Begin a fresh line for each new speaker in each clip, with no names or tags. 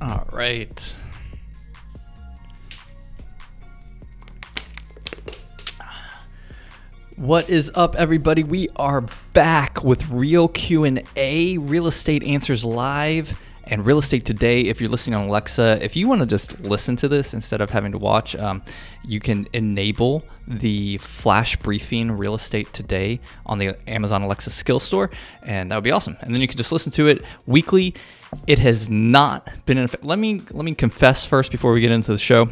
All right. What is up everybody? We are back with Real Q&A, Real Estate Answers Live and Real Estate Today. If you're listening on Alexa, if you want to just listen to this instead of having to watch, um, you can enable the flash briefing Real Estate Today on the Amazon Alexa skill store, and that would be awesome. And then you can just listen to it weekly. It has not been in. Let me let me confess first before we get into the show.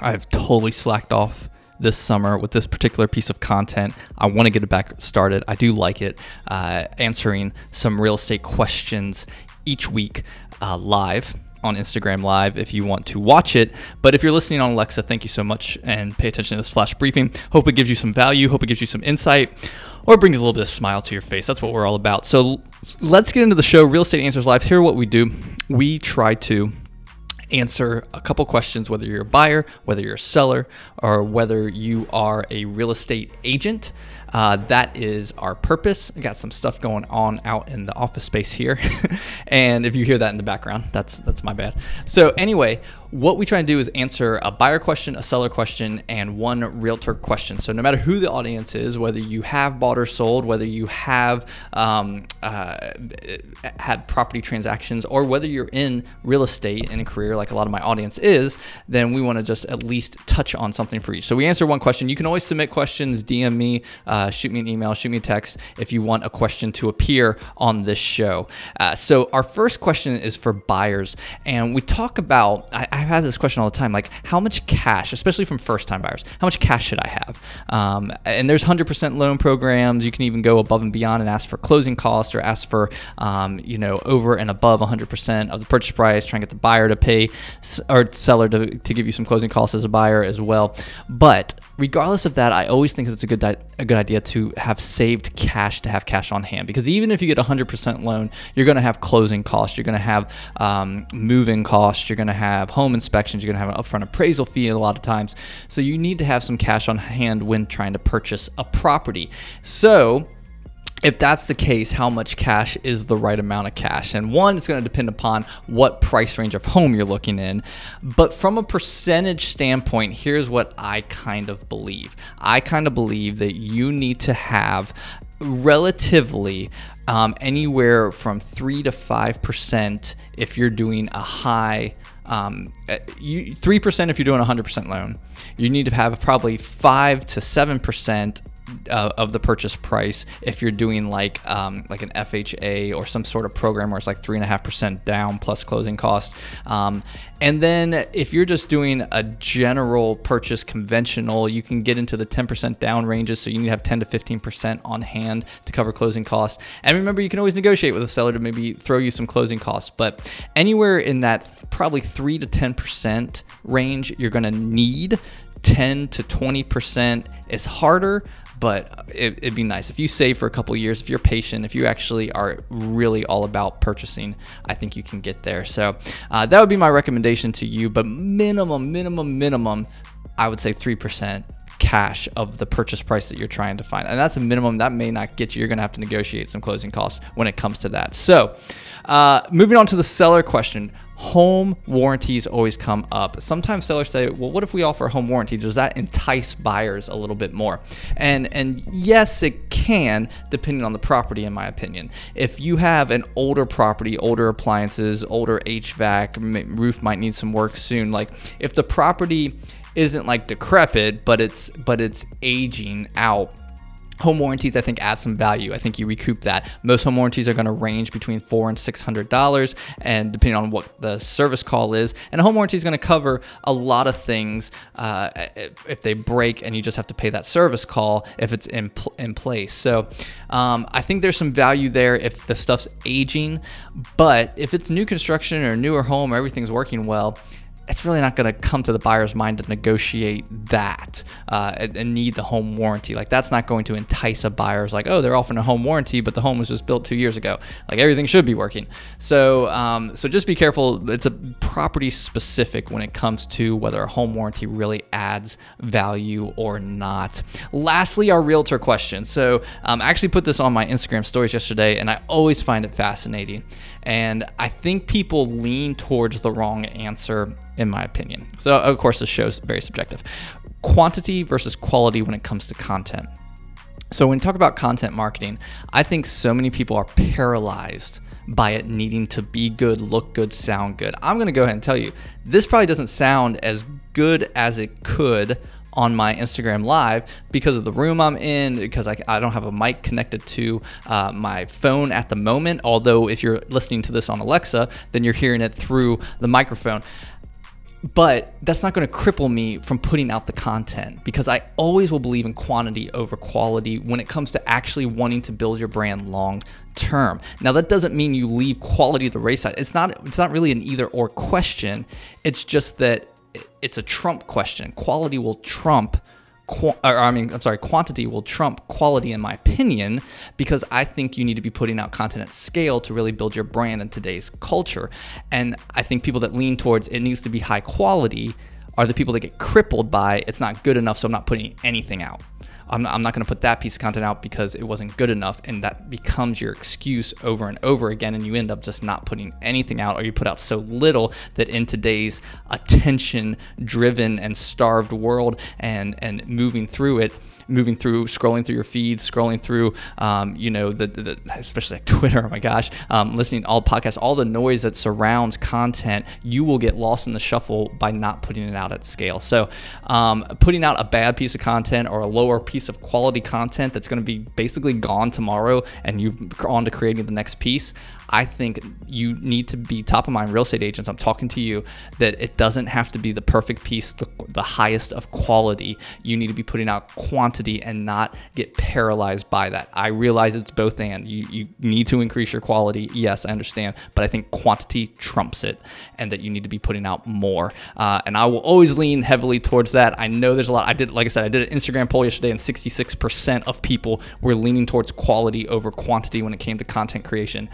I've totally slacked off this summer with this particular piece of content. I want to get it back started. I do like it, uh, answering some real estate questions each week uh, live on Instagram Live if you want to watch it. But if you're listening on Alexa, thank you so much and pay attention to this flash briefing. Hope it gives you some value, hope it gives you some insight, or brings a little bit of smile to your face. That's what we're all about. So let's get into the show. Real Estate Answers Live. Here, what we do we try to answer a couple questions whether you're a buyer, whether you're a seller, or whether you are a real estate agent. Uh, that is our purpose. I got some stuff going on out in the office space here, and if you hear that in the background, that's that's my bad. So anyway, what we try and do is answer a buyer question, a seller question, and one realtor question. So no matter who the audience is, whether you have bought or sold, whether you have um, uh, had property transactions, or whether you're in real estate in a career like a lot of my audience is, then we want to just at least touch on something for each. So we answer one question. You can always submit questions, DM me, uh, shoot me an email, shoot me a text if you want a question to appear on this show. Uh, so our first question is for buyers, and we talk about. I, I I've had this question all the time, like how much cash, especially from first-time buyers, how much cash should I have? Um, and there's 100% loan programs. You can even go above and beyond and ask for closing costs or ask for, um, you know, over and above 100% of the purchase price. Try and get the buyer to pay or seller to, to give you some closing costs as a buyer as well. But regardless of that, I always think it's a good di- a good idea to have saved cash to have cash on hand because even if you get 100% loan, you're going to have closing costs, you're going to have um, moving costs, you're going to have home inspections, you're going to have an upfront appraisal fee a lot of times. So you need to have some cash on hand when trying to purchase a property. So if that's the case, how much cash is the right amount of cash? And one, it's going to depend upon what price range of home you're looking in. But from a percentage standpoint, here's what I kind of believe I kind of believe that you need to have relatively um, anywhere from 3 to 5% if you're doing a high um, uh, you, 3% if you're doing a 100% loan. You need to have probably 5 to 7% uh, of the purchase price if you're doing like um, like an FHA or some sort of program where it's like three and a half percent down plus closing cost. Um, and then if you're just doing a general purchase conventional, you can get into the 10% down ranges. So you need to have 10 to 15% on hand to cover closing costs. And remember, you can always negotiate with a seller to maybe throw you some closing costs. But anywhere in that probably 3 to 10% range, you're going to need 10 to 20% is harder, but it, would be nice. If you save for a couple years if you're patient if you actually are really all about purchasing i think you can get there. So uh, that would be my recommendation to you but minimum minimum minimum i would say 3% cash of the purchase price that you're trying to find. And that's a minimum that may not get you. You're going to have to negotiate some closing costs when it comes to that. So uh, moving on to the seller question home warranties always come up. Sometimes sellers say, "Well, what if we offer a home warranty? Does that entice buyers a little bit more?" And and yes, it can, depending on the property, in my opinion. If you have an older property, older appliances, older HVAC, roof might need some work soon. Like if the property isn't like decrepit, but it's but it's aging out Home warranties, I think, add some value. I think you recoup that. Most home warranties are going to range between four and six hundred dollars, and depending on what the service call is, and a home warranty is going to cover a lot of things. Uh, if they break, and you just have to pay that service call if it's in pl- in place. So, um, I think there's some value there if the stuff's aging, but if it's new construction or newer home, everything's working well it's really not going to come to the buyer's mind to negotiate that uh, and, need the home warranty. Like that's not going to entice a buyer. It's like, oh, they're offering a home warranty, but the home was just built two years ago. Like everything should be working. So, um, so just be careful. It's a property specific when it comes to whether a home warranty really adds value or not. Lastly, our realtor question. So um, I actually put this on my Instagram stories yesterday, and I always find it fascinating. And I think people lean towards the wrong answer, in my opinion. So, of course, this show's very subjective. Quantity versus quality when it comes to content. So, when you talk about content marketing, I think so many people are paralyzed by it needing to be good, look good, sound good. I'm going to go ahead and tell you this probably doesn't sound as good as it could on my Instagram Live because of the room I'm in, because I, I don't have a mic connected to uh, my phone at the moment. Although, if you're listening to this on Alexa, then you're hearing it through the microphone but that's not going to cripple me from putting out the content because I always will believe in quantity over quality when it comes to actually wanting to build your brand long term. Now that doesn't mean you leave quality to the wayside. It's not it's not really an either or question. It's just that it's a trump question. Quality will trump Qu- or, I mean, I'm sorry, quantity will trump quality in my opinion because I think you need to be putting out content at scale to really build your brand in today's culture. And I think people that lean towards it needs to be high quality are the people that get crippled by it's not good enough, so I'm not putting anything out. I'm not, not going to put that piece of content out because it wasn't good enough. And that becomes your excuse over and over again. And you end up just not putting anything out, or you put out so little that in today's attention driven and starved world and, and moving through it, moving through, scrolling through your feeds, scrolling through, um, you know, the, the, especially like Twitter. Oh my gosh, um, listening to all podcasts, all the noise that surrounds content, you will get lost in the shuffle by not putting it out at scale. So, um, putting out a bad piece of content or a lower piece of quality content that's going to be basically gone tomorrow, and you've on to creating the next piece. I think you need to be top of mind real estate agents. I'm talking to you that it doesn't have to be the perfect piece, the, the highest of quality. You need to be putting out quantity and not get paralyzed by that. I realize it's both and. You, you need to increase your quality. Yes, I understand. But I think quantity trumps it and that you need to be putting out more. Uh, and I will always lean heavily towards that. I know there's a lot. I did, like I said, I did an Instagram poll yesterday and 66% of people were leaning towards quality over quantity when it came to content creation.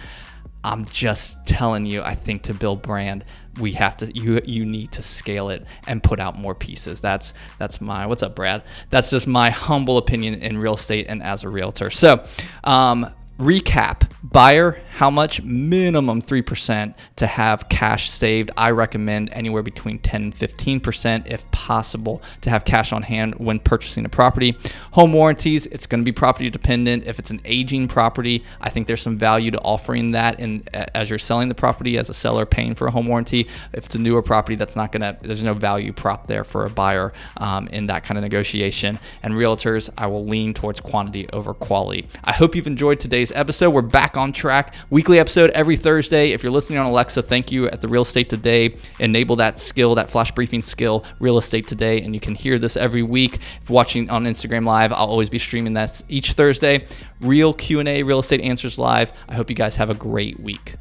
I'm just telling you, I think to build brand, we have to you you need to scale it and put out more pieces. That's that's my what's up, Brad? That's just my humble opinion in real estate and as a realtor. So, um, recap. Buyer how much? Minimum 3% to have cash saved. I recommend anywhere between 10 and 15% if possible to have cash on hand when purchasing a property. Home warranties it's going to be property dependent. If it's an aging property i think there's some value to offering that in as you're selling the property as a seller paying for a home warranty. If it's a newer property that's not going to there's no value prop there for a buyer um, in that kind of negotiation. And realtors i will lean towards quantity over quality. I hope you've enjoyed today's today's episode. We're back on track. Weekly episode every Thursday. If you're listening on Alexa, thank you at the Real Estate Today. Enable that skill, that flash briefing skill, Real Estate Today, and you can hear this every week. If watching on Instagram Live, I'll always be streaming that each Thursday. Real Q&A, Real Estate Answers Live. I hope you guys have a great week.